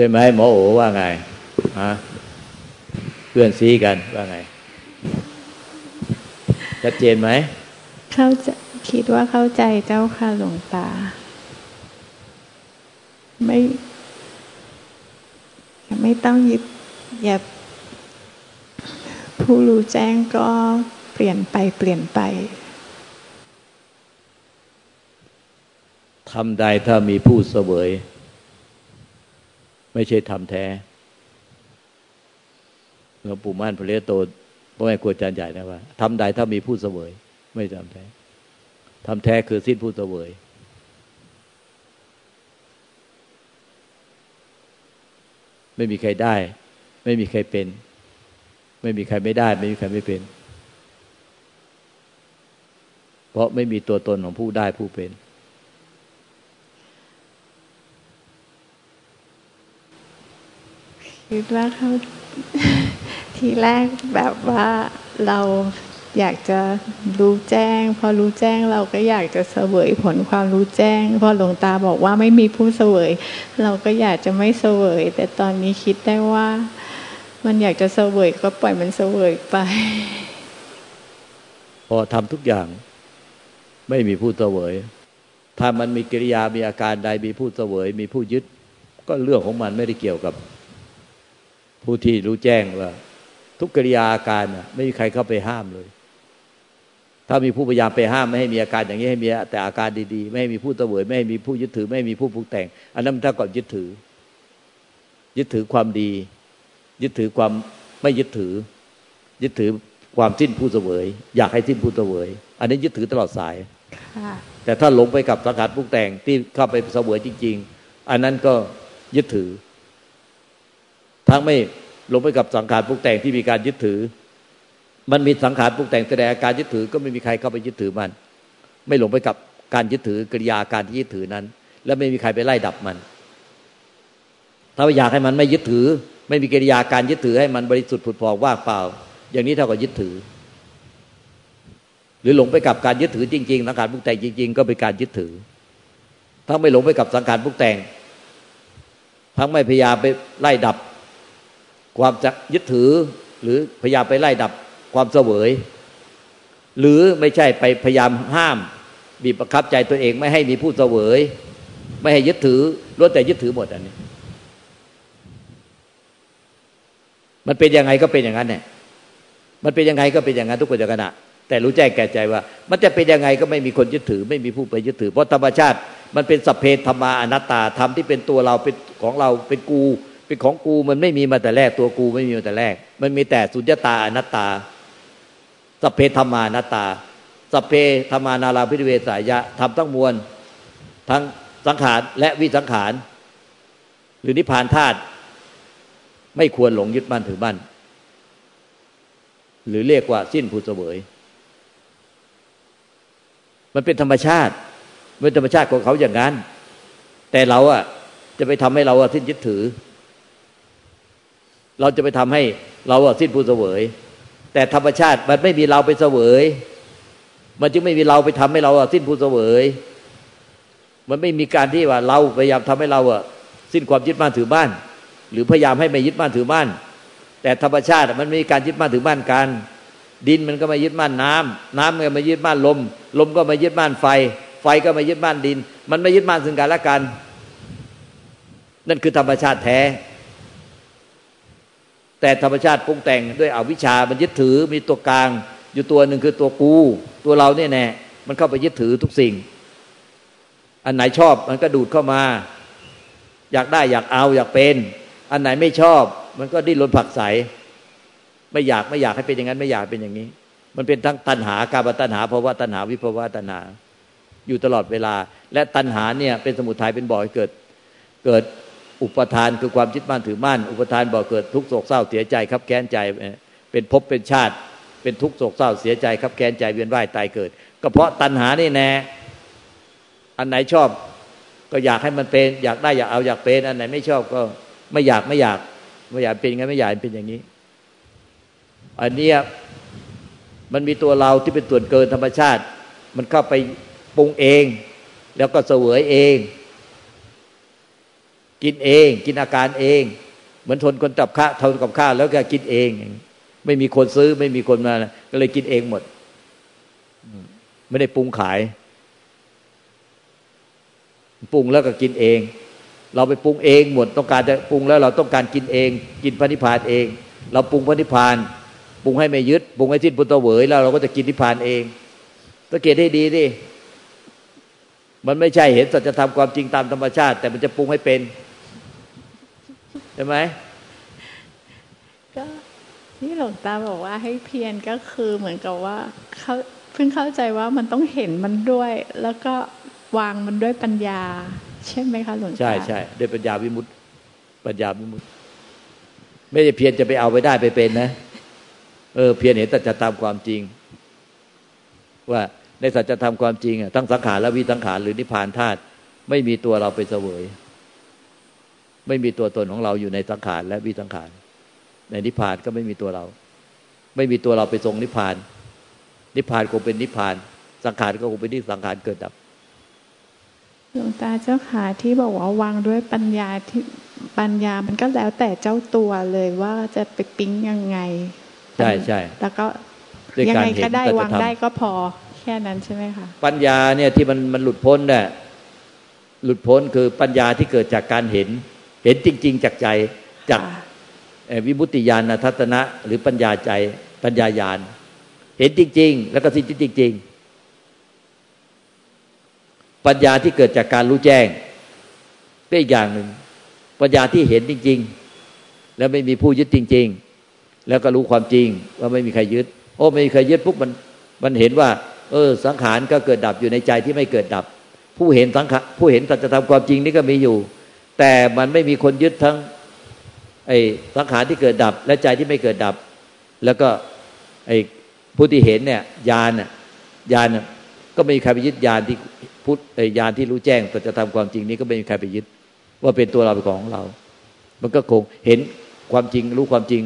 ใช่ไหมหมอโอว่าไงฮะเพื่อนซีกันว่าไง ชัดเจนไหมเข้าใจคิดว่าเข้าใจเจ้าค่ะหลวงตา ไม่ ไม่ต้องยึดอย่าผู้รู้แจ้งก็เปลี่ยนไปเปลี่ยนไปทำใดถ้ามีผู้เสวย ไม่ใช่ทำแท้หลวงปู่มั่นพระเลโตพ่อแม่ครูอาจารย์ใหญ่นะว่าทำใดถ้ามีผู้เสวย ไม่ทำแท้ทำแท้คือสิ้นผู้เสวย ไม่มีใครได้ ไม่มีใครเป็น ไม่มีใครไม่ได้ ไม่มีใครไม่เป็น เพราะไม่มีตัวตนของผู้ได้ผู้เป็น คิดว่าเขาทีแรกแบบว่าเราอยากจะรู้แจ้ง พอรู้แจ้งเราก็อยากจะเสวยผลความรู้แจ้ง พอหลวงตาบอกว่าไม่มีผู้เสวย เราก็อยากจะไม่เสวย แต่ตอนนี้คิดได้ว่า มันอยากจะเสวยก็ปล่อยมันเสวยไป พอทำทุกอย่าง ไม่มีผู้เสวย ถ้ามันมีกิริยามีอาการใดมีผู้เสวย มีผู้ยึด ก็เรื่องของมันไม่ได้เกี่ยวกับ ผู้ที่รู้แจ้งว่า ทุกกิริยาอาการไม่มีใครเข้าไปห้ามเลย ถ้ามีผู้พยายามไปห้ามไม่ให้มีอาการอย่างนี้ให้มีแต่อาการดีๆ ไม่ให้มีผู้ตะเวยไม่ให้มีผู้ยึดถือ ไม่ให้มีผู้ผูกแต่ง อันนั้นถ้าก่อนยึดถือ ยึดถือความดี ยึดถือความไม่ยึดถือ ยึดถือความสิ้นผู้เสวย อยากให้สิ้นผู้เสวย อันนี้ยึดถือตลอดสายแต่ถ้าหลงไปกับสังขารผูกแต่งที่เข้าไปเสวยจริง ๆ อันนั้นก็ยึดถือ ทั้งไม่ลงไปกับสังขารปรุงแต่งที่มีการยึดถือ มันมีสังขารปรุงแต่งแสดงอาการยึดถือก็ไม่มีใครเข้าไปยึดถือมัน ไม่หลงไปกับการยึดถือกริยาการที่ยึดถือนั้น และไม่มีใครไปไล่ดับมัน ถ้าอยากให้มันไม่ยึดถือ ไม่มีกิริยาการยึดถือให้มันบริสุทธิ์ผุดพองว่างเปล่า อย่างนี้เท่ากับยึดถือ หรือหลงไปกับการยึดถือจริงๆสังขารปรุงแต่งจริง ๆ ก็เป็นการยึดถือ ถ้าไม่หลงไปกับสังขารปรุงแต่ง ทั้งไม่พยายามไปไล่ดับ ความจะยึดถือ หรือพยายามไปไล่ดับความเสวย หรือไม่ใช่ไปพยายามห้าม บีบประคับใจตัวเองไม่ให้มีผู้เสวย ไม่ให้ยึดถือล้วนแต่ยึดถือหมดอันนี้ มันเป็นยังไงก็เป็นอย่างนั้นเนี่ยมันเป็นยังไงก็เป็นอย่างนั้นทุกคนจะขณะแต่รู้แจ้งแก่ใจว่า มันจะเป็นยังไงก็ไม่มีคนยึดถือ ไม่มีผู้ไปยึดถือ เพราะธรรมชาติ มันเป็นสัพเพธรรมาอนัตตาธรรมที่เป็นตัวเราเป็นของเราเป็นกู เป็นของกูมันไม่มีมาแต่แรกตัวกูไม่มีมาแต่แรก มันมีแต่สุญญตาอนัตตาสเพธรรมานัตตาสเพธรรมานาราพิเวสายะทำทั้งมวล ทั้งสังขารและวิสังขาร หรือนิพพานธาตุไม่ควรหลงยึดมั่นถือมั่นหรือเรียกว่าสิ้นผู้เสวย มันเป็นธรรมชาติเป็นธรรมชาติของเขาอย่างนั้น แต่เราอะจะไปทำให้เราสิ้นยึดถือ เราจะไปทำให้เราสิ้นผู้เสวย แต่ธรรมชาติมันไม่มีเราไปเสวย มันจึงไม่มีเราไปทำให้เราสิ้นผู้เสวย มันไม่มีการที่ว่าเราพยายามทำให้เราอะสิ้นความยึดมั่นถือบ้านหรือพยายามให้ไม่ยึดมั่นถือบ้านแต่ธรรมชาติมันมีการยึดมั่นถือบ้านกัน ดินมันก็มายึดมั่นน้ำน้ำมันก็มายึดมั่นลม ลมก็มายึดมั่นไฟ ไฟก็มายึดมั่นดิน มันไม่ยึดมั่นซึ่งกันและกัน นั่นคือธรรมชาติแท้ แต่ธรรมชาติปรุงแต่งด้วยอวิชชามันยึดถือมีตัวกลาง อยู่ตัวหนึ่งคือตัวกู ตัวเราเนี่ยแน่มันเข้าไปยึดถือทุกสิ่ง อันไหนชอบมันก็ดูดเข้ามา อยากได้อยากเอาอยากเป็น อันไหนไม่ชอบ มันก็ดิ้นรนผักใส ไม่อยากไม่อยากให้เป็นอย่างนั้น ไม่อยากเป็นอย่างนี้ มันเป็นทั้งตัณหาการตัณหาภาวะตัณหาวิภาวะตัณหา อยู่ตลอดเวลา และตัณหาเนี่ยเป็นสมุทัยเป็นบ่อให้เกิดเกิด อุปทานคือความยึดมั่นถือมั่น อุปทานบ่อเกิดทุกโศกเศร้าเสียใจครับแค้นใจ เป็นภพเป็นชาติ เป็นทุกโศกเศร้าเสียใจครับแค้นใจเวียนว่ายตายเกิด ก็เพราะตัณหานี่แน่อันไหนชอบก็อยากให้มันเป็น อยากได้อยากเอาอยากเป็น อันไหนไม่ชอบก็ไม่อยากไม่อยากไม่อยากเป็นงั้นไม่อยากเป็นอย่างนี้ อันนี้มันมีตัวเราที่เป็นส่วนเกินธรรมชาติ มันเข้าไปปรุงเอง แล้วก็เสวยเอง กินเอง กินอาการเอง เหมือนทนคนกับข้าทนกับข้าแล้วก็กินเอง ไม่มีคนซื้อไม่มีคนมา ก็เลยกินเองหมด ไม่ได้ปรุงขาย ปรุงแล้วก็กินเอง เราไปปรุงเองหมดต้องการจะปรุงแล้วเราต้องการกินเอง กินพระนิพพานเอง เราปรุงพระนิพพานปรุงให้ไม่ยึดปรุงให้สิ้นพุทธเวยแล้วเราก็จะกินนิพพานเองสังเกตให้ดีดิมันไม่ใช่เห็นสัจธรรมความจริงตามธรรมชาติ แต่มันจะปรุงให้เป็น ช่ไหมก็ที่หลวงตาบอกว่าให้เพียรก็คือเหมือนกับว่าเขาเพิ่งเข้าใจว่ามันต้องเห็นมันด้วย แล้วก็วางมันด้วยปัญญา ใช่ไหมคะหลวงตาใช่ใช่ด้วยปัญญาวิมุตติ ปัญญาวิมุตติ ไม่ได้เพียรจะไปเอาไปได้ไปเป็นนะเออเพียรเห็นสัจธรรมความจริง ว่าในสัจธรรมความจริงอะทั้งสังขารและวิสังขารหรือนิพพานธาตุไม่มีตัวเราไปเสวย ไม่มีตัวตนของเราอยู่ในสังขารและวิสังขาร ในนิพพานก็ไม่มีตัวเรา ไม่มีตัวเราไปทรงนิพพาน นิพพานคงเป็นนิพพาน สังขารก็คงเป็นที่สังขารเกิดดับหลวงตาเจ้าขาที่บอกว่าวางด้วยปัญญาที่ปัญญามันก็แล้วแต่เจ้าตัวเลยว่าจะไปปิ๊งยังไง ใช่ใช่แล้วก็ยังไงก็ได้วางได้ก็พอแค่นั้นใช่ไหมคะปัญญาเนี่ยที่มันมันหลุดพ้นเนี่ยหลุดพ้นคือปัญญาที่เกิดจากการเห็น เห็นจริง ๆ จากใจจากวิมุตติญาณทัศนะ หรือปัญญาใจปัญญาญาณ เห็นจริง ๆ แล้วก็สิ่งจริง ๆ ปัญญาที่เกิดจากการรู้แจ้งเป็นอีกอย่างหนึ่งปัญญาที่เห็นจริง ๆ แล้วไม่มีผู้ยึดจริง ๆ แล้วก็รู้ความจริง ว่าไม่มีใครยึด โอ้ไม่มีใครยึดปุ๊บมันมันเห็นว่า เออ สังขารก็เกิดดับอยู่ในใจที่ไม่เกิดดับ ผู้เห็นสังขารผู้เห็นสัจธรรมความจริงนี่ก็มีอยู่ แต่มันไม่มีคนยึดทั้ง ไอ้สังขารที่เกิดดับ และใจที่ไม่เกิดดับ แล้วก็ไอ้ผู้ที่เห็นเนี่ยญาณน่ะญาณก็ไม่มีใครไปยึดญาณที่พุทธไอ้ญาณที่รู้แจ้งสัจธรรมความจริงนี้ก็ไม่มีใครไปยึด ว่าเป็นตัวเราเป็นของเรา มันก็คงเห็นความจริงรู้ความจริง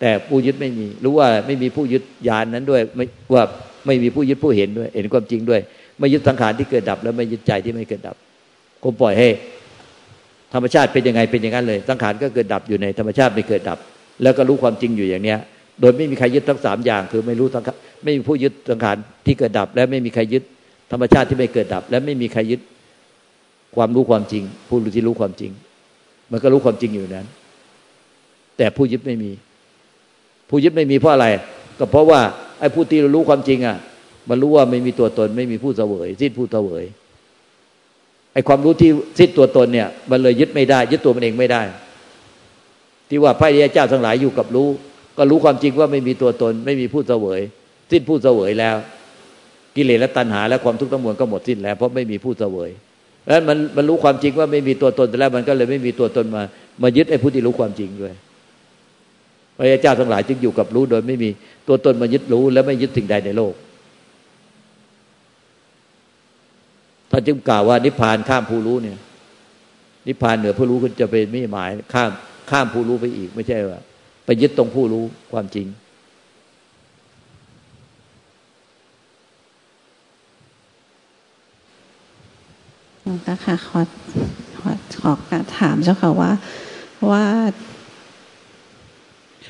แต่ผู้ยึดไม่มีรู้ว่าไม่มีผู้ยึดญาณนนั้นด้วยไม่ว่าไม่มีผู้ยึดผู้เห็นด้วย เห็นความจริงด้วย ไม่ยึดสังขารที่เกิดดับ แล้วไม่ยึดใจที่ไม่เกิดดับคงปล่อยให้ ธรรมชาติเป็นยังไงเป็นอย่างนั้นเลยสังขารก็เกิดดับอยู่ในธรรมชาติไม่เกิดดับ แล้วก็รู้ความจริงอยู่อย่างเนี้ย โดยไม่มีใครยึดทั้งสามอย่าง คือไม่รู้สังขารไม่มีผู้ยึดสังขารที่เกิดดับ และไม่มีใครยึดธรรมชาติที่ไม่เกิดดับ และไม่มีใครยึดความรู้ความจริง ผู้รู้ที่รู้ความจริง มันก็รู้ความจริงอยู่นั้น แต่ผู้ยึดไม่มี ผู้ยึดไม่มีเพราะอะไร ก็เพราะว่าไอ้ผู้ที่รู้ความจริงอะมันรู้ว่าไม่มีตัวตน ไม่มีผู้เสวยสิ้นผู้เสวย ไอ้ความรู้ที่สิ้นตัวตนเนี่ย มันเลยยึดไม่ได้ ยึดตัวมันเองไม่ได้ ที่ว่าพระยาเจ้าทั้งหลายอยู่กับรู้ ก็รู้ความจริงว่าไม่มีตัวตน ไม่มีผู้เสวย สิ้นผู้เสวยแล้ว กิเลสและตัณหา และความทุกข์ทั้งมวลก็หมดสิ้นแล้ว เพราะไม่มีผู้เสวยแล้วมันมันรู้ความจริงว่าไม่มีตัวตนแต่แล้ว มันก็เลยไม่มีตัวตนมา มายึดไอ้ผู้ที่รู้ความจริงด้วยพระยาเจ้าทั้งหลายจึงอยู่กับรู้โดยไม่มีตัวตนมายึดรู้ และไม่ยึดสิ่งใดในโลก ท่านจึงกล่าวว่านิพพานข้ามผู้รู้เนี่ย นิพพานเหนือผู้รู้คุณจะเป็นไม่หมาย ข้ามข้ามผู้รู้ไปอีก ไม่ใช่ว่า ไปยึดตรงผู้รู้ความจริงนะคะขอขอขอถามเจ้าค่ะว่าว่า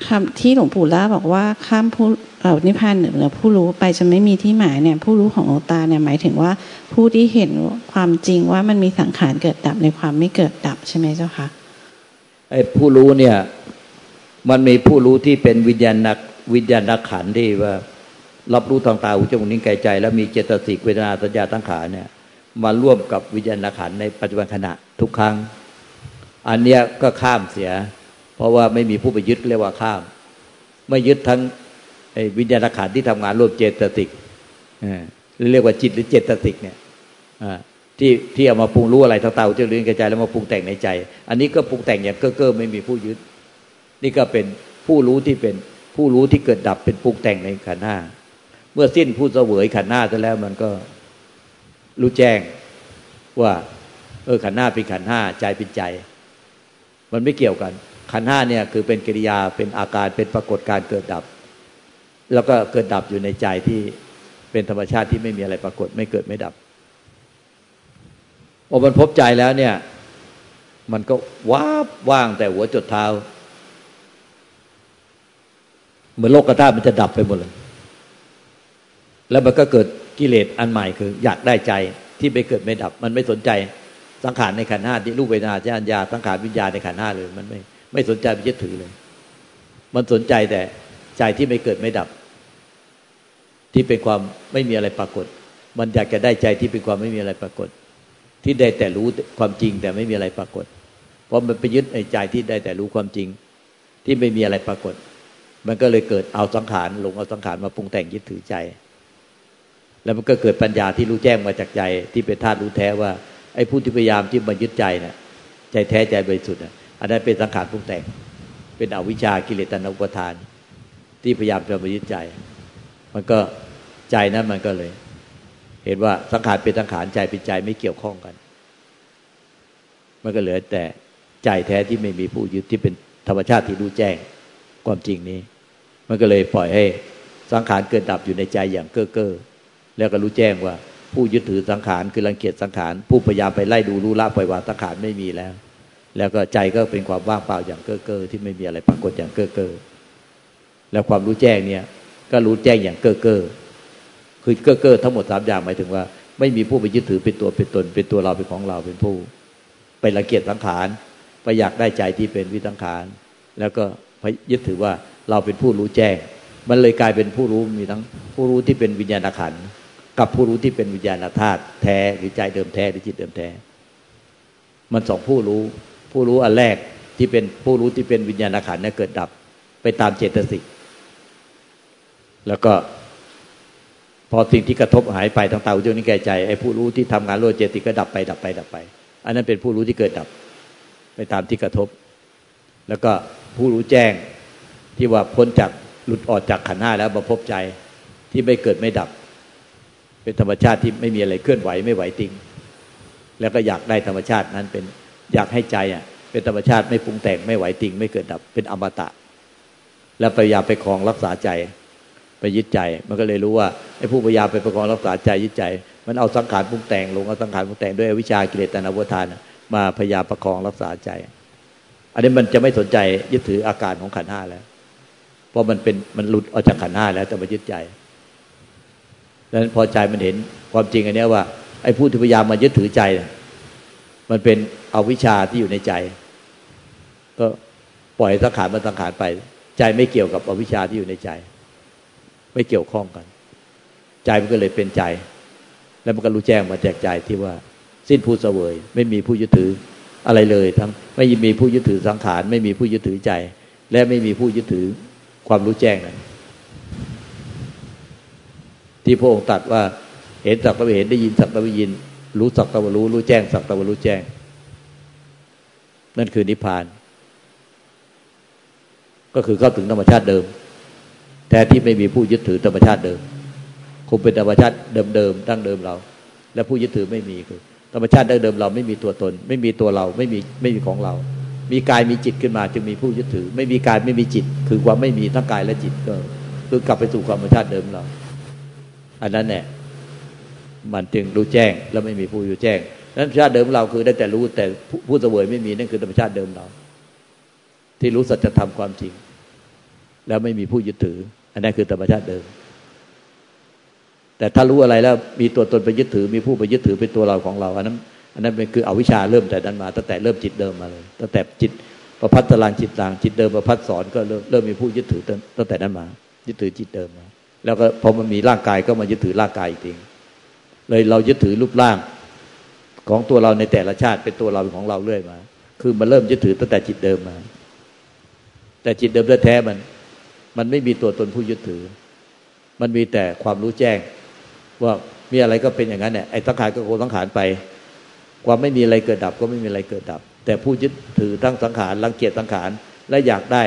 คำที่หลวงปู่ล่าบอกว่าข้ามผู้เอ่อนิพพานเหนือผู้รู้ไปจะไม่มีที่หมายเนี่ยผู้รู้ของหลวงตาเนี่ยหมายถึงว่าผู้ที่เห็นความจริงว่ามันมีสังขารเกิดดับในความไม่เกิดดับใช่ไหมเจ้าคะไอ้ผู้รู้เนี่ยมันมีผู้รู้ที่เป็นวิญญาณนักวิญญาณนักขันที่ว่า รับรู้ทางตาหูจมูกนิ้วกายใจ แล้วมีเจตสิกเวทนาสัญญาตั้งขาเนี่ยมาร่วมกับวิญญาณขันในปัจจุบันขณะทุกครั้ง อันเนี้ยก็ข้ามเสีย เพราะว่าไม่มีผู้ไปยึดเรียกว่าข้าม ไม่ยึดทั้งวิญญาณขันที่ทำงานร่วมเจตสิกเรียกว่าจิตหรือเจตสิกเนี่ยที่ที่เอามาปรุงรู้อะไรต่างๆจะเรียนกระจายแล้วมาปรุงแต่งในใจ อันนี้ก็ปรุงแต่งอย่างเก้อเก้อไม่มีผู้ยึด นี่ก็เป็นผู้รู้ที่เป็นผู้รู้ที่เกิดดับเป็นปรุงแต่งในขันห้าเมื่อสิ้นผู้เสวยขันห้าแล้วมันก็รู้แจ้งว่า เออขันห้าเป็นขันห้าใจเป็นใจ มันไม่เกี่ยวกัน ขันห้าเนี่ยคือเป็นกิริยาเป็นอาการเป็นปรากฏการเกิดดับ แล้วก็เกิดดับอยู่ในใจที่เป็นธรรมชาติที่ไม่มีอะไรปรากฏ ไม่เกิดไม่ดับพอมันพบใจแล้วเนี่ย มันก็ว้าบว่างแต่หัวจดเท้า เหมือนโลกธาตุมันจะดับไปหมดเลย แล้วมันก็เกิดกิเลสอันใหม่คือ อยากได้ใจที่ไปเกิดไม่ดับ มันไม่สนใจสังขารในขันห้าที่รูปเวทนาสัญญาสังขารวิญญาณในขันห้าเลยมันไม่ ไม่สนใจไปยึดถือเลย มันสนใจแต่ใจที่ไม่เกิดไม่ดับ ที่เป็นความไม่มีอะไรปรากฏ มันอยากจะได้ใจที่เป็นความไม่มีอะไรปรากฏ ที่ได้แต่รู้ความจริงแต่ไม่มีอะไรปรากฏ เพราะมันไปยึดในใจที่ได้แต่รู้ความจริง ที่ไม่มีอะไรปรากฏ มันก็เลยเกิดเอาสังขารหลงเอาสังขารมาปรุงแต่งยึดถือใจ แล้วมันก็เกิดปัญญาที่รู้แจ้งมาจากใจที่เป็นธาตุรู้แท้ว่าไอ้ผู้ที่พยายามที่มายึดใจเนี่ยใจแท้ใจบริสุทธิ์ อันนั้นเป็นสังขารปรุงแต่ง เป็นอวิชากิเลสตัณหาอุปทาน ที่พยายามจะมายึดใจ มันก็ใจนั้นมันก็เลย เห็นว่าสังขารเป็นสังขารใจเป็นใจไม่เกี่ยวข้องกัน มันก็เหลือแต่ใจแท้ที่ไม่มีผู้ยึดที่เป็นธรรมชาติที่รู้แจ้งความจริงนี้ มันก็เลยปล่อยให้สังขารเกิดดับอยู่ในใจอย่างเก้อเก้อแล้วก็รู้แจ้งว่าผู้ยึดถือสังขารคือรังเกียจสังขารผู้พยายามไปไล่ดูรู้ละปล่อยวางสังขารไม่มีแล้ว แล้วก็ใจก็เป็นความว่างเปล่าอย่างเก้อเก้อที่ไม่มีอะไรปรากฏอย่างเก้อเก้อแล้วความรู้แจ้งเนี่ย ก็รู้แจ้งอย่างเก้อเก้อคือเก้อเก้อทั้งหมดสามอย่างหมายถึงว่า ไม่มีผู้ไปยึดถือเป็นตัวเป็นตน เป็นตัวเราเป็นของเราเป็นผู้ ไปรังเกียจสังขารไปอยากได้ใจที่เป็นวิสังขาร แล้วก็ยึดถือว่าเราเป็นผู้รู้แจ้ง มันเลยกลายเป็นผู้รู้มีทั้งผู้รู้ที่เป็นวิญญาณขันกับผู้รู้ที่เป็นวิญญาณธาตุแท้หรือใจเดิมแท้หรือจิตเดิมแท้ มันสองผู้รู้ ผู้รู้อันแรกที่เป็นผู้รู้ที่เป็นวิญญาณขันธ์เนี่ยเกิดดับไปตามเจตสิก แล้วก็ พอสิ่งที่กระทบหายไปทางตาอุจจาระแก่ใจไอ้ผู้รู้ที่ทำงานร่วเจติก็ดับไปดับไปดับไป อันนั้นเป็นผู้รู้ที่เกิดดับ ไปตามที่กระทบ แล้วก็ผู้รู้แจ้งที่ว่าพ้นจากหลุดออกจากขันห้าแล้วมาพบใจที่ไม่เกิดไม่ดับ เป็นธรรมชาติที่ไม่มีอะไรเคลื่อนไหวไม่ไหวติง แล้วก็อยากได้ธรรมชาตินั้นเป็น อยากให้ใจอะ เป็นธรรมชาติไม่ปรุงแต่งไม่ไหวติง ไม่เกิดดับเป็นอมตะ แล้วพยายามไปคลองรักษาใจ ไปยึดใจ มันก็เลยรู้ว่าไอ้ผู้พยายามไปประคองรักษาใจยึดใจ มันเอาสังขารปรุงแต่งลงเอาสังขารปรุงแต่งด้วยวิชากิเลสตนาวทานมาพยายามประคองรักษาใจ อันนี้มันจะไม่สนใจยึดถืออาการของขันห้าแล้ว เพราะมันเป็นมันหลุดออกจากขันห้าแล้ว แต่มายึดใจดังนั้นพอใจมันเห็นความจริงอันนี้ว่าไอ้ผู้ที่พยายามมายึดถือใจ มันเป็นเอาวิชาที่อยู่ในใจ ก็ปล่อยสังขารมันสังขารไป ใจไม่เกี่ยวกับอวิชชาที่อยู่ในใจ ไม่เกี่ยวข้องกัน ใจมันก็เลยเป็นใจ แล้วมันก็รู้แจ้งมาแจกใจที่ว่า สิ้นผู้เสวย ไม่มีผู้ยึดถืออะไรเลย ทั้งไม่มีผู้ยึดถือสังขาร ไม่มีผู้ยึดถือใจ และไม่มีผู้ยึดถือความรู้แจ้งนั้นที่พระองค์ตรัสว่าเห็นสักตะวเห็นได้ยินสักตะวยิน รู้สักตะวรู้รู้แจ้งสักตะวรู้แจ้ง นั่นคือนิพพาน ก็คือเข้าถึงธรรมชาติเดิมแต่ที่ไม่มีผู้ยึดถือธรรมชาติเดิม คงเป็นธรรมชาติเดิมๆตั้งเดิมเรา และผู้ยึดถือไม่มีคือ ธรรมชาติเดิมเราไม่มีตัวตน ไม่มีตัวเราไม่มีไม่มีของเรา มีกายมีจิตขึ้นมา จึงมีผู้ยึดถือ ไม่มีกายไม่มีจิต คือความไม่มีทั้งกายและจิตก็ คือกลับไปสู่ความธรรมชาติเดิมเรา อันนั้นเนี่ย มันจึงรู้แจ้ง แล้วไม่มีผู้อยู่แจ้งนั้นธรรมชาติเดิมเราคือได้แต่รู้แต่ผู้เสวยไม่มีนั่นคือธรรมชาติเดิมเรา ที่รู้สัจธรรมความจริง แล้วไม่มีผู้ยึดถือ อันนั้นคือธรรมชาติเดิม แต่ถ้ารู้อะไรแล้วมีตัวตนไปยึดถือ มีผู้ไปยึดถือเป็นตัวเราของเรา อันนั้นอันนั้นเป็นคืออวิชชาเริ่มแต่นั้นมาตั้งแต่เริ่มจิตเดิมมาเลยตั้งแต่จิตประพัฒตารางจิตต่างจิตเดิมประพัฒสอนก็เริ่มเริ่มมีผู้ยึดถือตั้งแต่นั้นมา ยึดถือจิตเดิมมาแล้วก็พอมันมีร่างกายก็มายึดถือร่างกายอีกที เลยเรายึดถือรูปร่างของตัวเราในแต่ละชาติเป็นตัวเราเป็นของเราเรื่อยมา คือมันเริ่มยึดถือตั้งแต่จิตเดิมมา แต่จิตเดิมแท้มัน มันไม่มีตัวตนผู้ยึดถือ มันมีแต่ความรู้แจ้ง ว่ามีอะไรก็เป็นอย่างนั้นเนี่ยไอ้สังขารก็โคสังขารไป ความไม่มีอะไรเกิดดับก็ไม่มีอะไรเกิดดับ แต่ผู้ยึดถือทั้งสังขารรังเกียจสังขารและอยากได้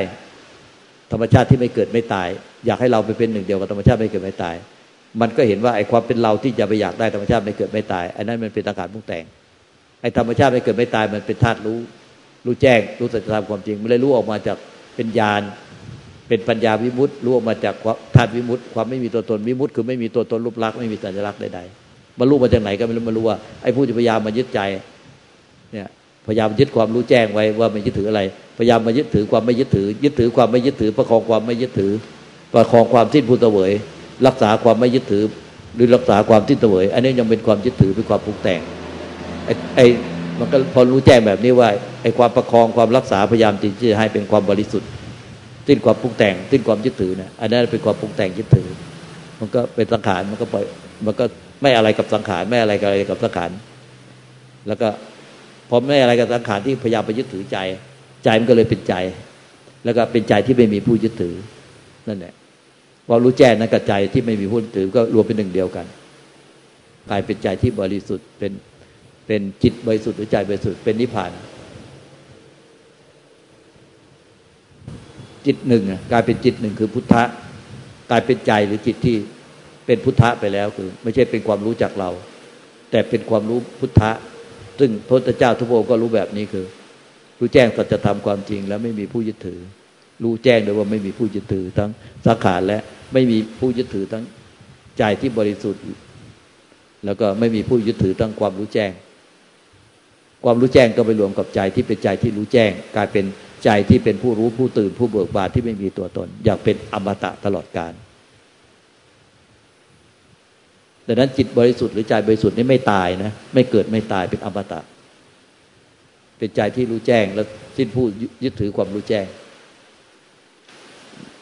ธรรมชาติที่ไม่เกิดไม่ตาย อยากให้เราไปเป็นหนึ่งเดียวกับธรรมชาติไม่เกิดไม่ตาย มันก็เห็นว่าไอ้ความเป็นเราที่จะไปอยากได้ธรรมชาติไม่เกิดไม่ตายอันนั้นมันเป็นตังขารพุงแต่งไอ้ธรรมชาติไม่เกิดไม่ตายมันเป็นธาตุรู้ รู้แจ้งรู้สัจธรรมความจริงมันเลยรู้ออกมาจากเป็นญาณเป็นปัญญาวิมุตต์รู้ออกมาจากธาตุวิมุตต์ความไม่มีตัวตนวิมุตต์คือไม่มีตัวตนรูปลักษณ์ไม่มีสัญลักษณ์ใดๆมารู้มาจากไหนก็ไม่รู้มารู้ว่าไอ้ผู้ที่พยายามมายึดใจเนี่ยพยายามยึดความรู้แจ้งไว้ว่าไม่ยึดถืออะไร พยายามมายึดถือความไม่ยึดถือ ยึดถือความไม่ยึดถือ ประคองความไม่ยึดถือ ประคองความสิ้นผู้เสวย รักษาความไม่ยึดถือ หรือรักษาความสิ้นเสวยอันนี้ยังเป็นความยึดถือเป็นความปรุงแต่งไอ้มันก็พอรู้แจ้งแบบนี้ว่าไอ้ความประคองความรักษาพยายามจริงๆให้เป็นความบริสุทธิ์สิ้นความปรุงแต่งสิ้นความยึดถือนะอันนั้นเป็นความปรุงแต่งยึดถือ มันก็เป็นสังขารมันก็ปล่อยมันก็ไม่อะไรกับสังขารไม่อะไรกับอะไรกับสังขารแล้วก็พอไม่อะไรกับสังขารที่พยายามไปยึดถือใจ ใจมันก็เลยเป็นใจ แล้วก็เป็นใจที่ไม่มีผู้ยึดถือนั่นแหละ พอรู้แจ้งนั้นกับใจที่ไม่มีผู้ยึดถือก็รวมเป็นหนึ่งเดียวกันกลายเป็นใจที่บริสุทธิ์เป็นเป็นจิตบริสุทธิ์หรือใจบริสุทธิ์เป็นนิพพาน จิตหนึ่งกลายเป็นจิตหนึ่งคือพุทธะกลายเป็นใจหรือจิตที่เป็นพุทธะไปแล้วคือ ไม่ใช่เป็นความรู้จากเรา แต่เป็นความรู้พุทธะ ซึ่งพระพุทธเจ้าทุกองค์ก็รู้แบบนี้คือ รู้แจ้งสัจธรรมความจริง แล้วไม่มีผู้ยึดถือ รู้แจ้งโดยว่าไม่มีผู้ยึดถือ ทั้งสังขารและ ไม่มีผู้ยึดถือทั้งใจที่บริสุทธิ์ แล้วก็ไม่มีผู้ยึดถือทั้งความรู้แจ้ง ความรู้แจ้งก็ไปรวมกับใจที่เป็นใจที่รู้แจ้ง กลายเป็นใจที่เป็นผู้รู้ผู้ตื่นผู้เบิกบานที่ไม่มีตัวตน อยากเป็นอมตะตลอดกาลดังนั้นจิตบริสุทธิ์หรือใจบริสุทธิ์นี่ไม่ตายนะ ไม่เกิดไม่ตายเป็นอมตะ เป็นใจที่รู้แจ้งและสิ้นผู้ยึดถือความรู้แจ้ง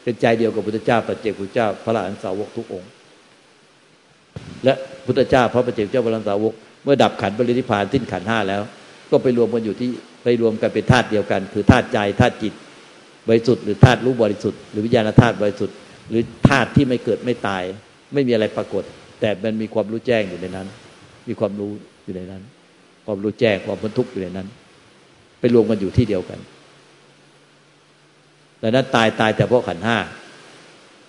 เป็นใจเดียวกับพุทธเจ้าปัจเจกพุทธเจ้า พระอรหันสาวกทุกองค์ และพุทธเจ้า พระปัจเจกเจ้าพระอรหันสาวก เมื่อดับขันบริธิพานสิ้นขันห้าแล้ว ก็ไปรวมกันอยู่ที่ไปรวมกันเป็นธาตุเดียวกัน คือธาตุใจธาตุจิตบริสุทธิ์หรือธาตุรู้บริสุทธิ์หรือวิญญาณธาตุบริสุทธิ์หรือธาตุที่ไม่เกิดไม่ตาย ไม่มีอะไรปรากฏ แต่มันมีความรู้แจ้งอยู่ในนั้น มีความรู้อยู่ในนั้น ความรู้แจ้งความพ้นทุกข์อยู่ในนั้น ไปรวมกันอยู่ที่เดียวกัน แต่นั้นตายตายแต่เพราะขันห้า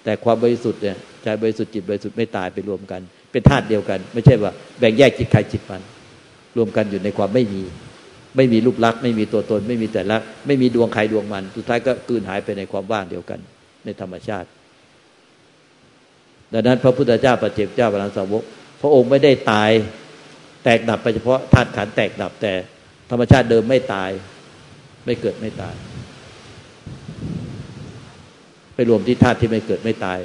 แต่ความบริสุทธิ์เนี่ยใจบริสุทธิ์จิตบริสุทธิ์ไม่ตายไปรวมกัน เป็นธาตุเดียวกัน ไม่ใช่ว่าแบ่งแยกจิตใครจิตมัน รวมกันอยู่ในความไม่มี ไม่มีรูปลักษณ์ไม่มีตัวตน ไม่มีแต่ละไม่มีดวงใครดวงมัน สุดท้ายก็กืนหายไปในความว่างเดียวกัน ในธรรมชาติ ดังนั้นพระพุทธเจ้าปฏิเจกเจ้าพระสาวก พระองค์ไม่ได้ตายแตกดับไปเฉพาะธาตุขันแตกดับแต่ธรรมชาติเดิมไม่ตาย ไม่เกิดไม่ตาย ไปรวมที่ธาตุที่ไม่เกิดไม่ตาย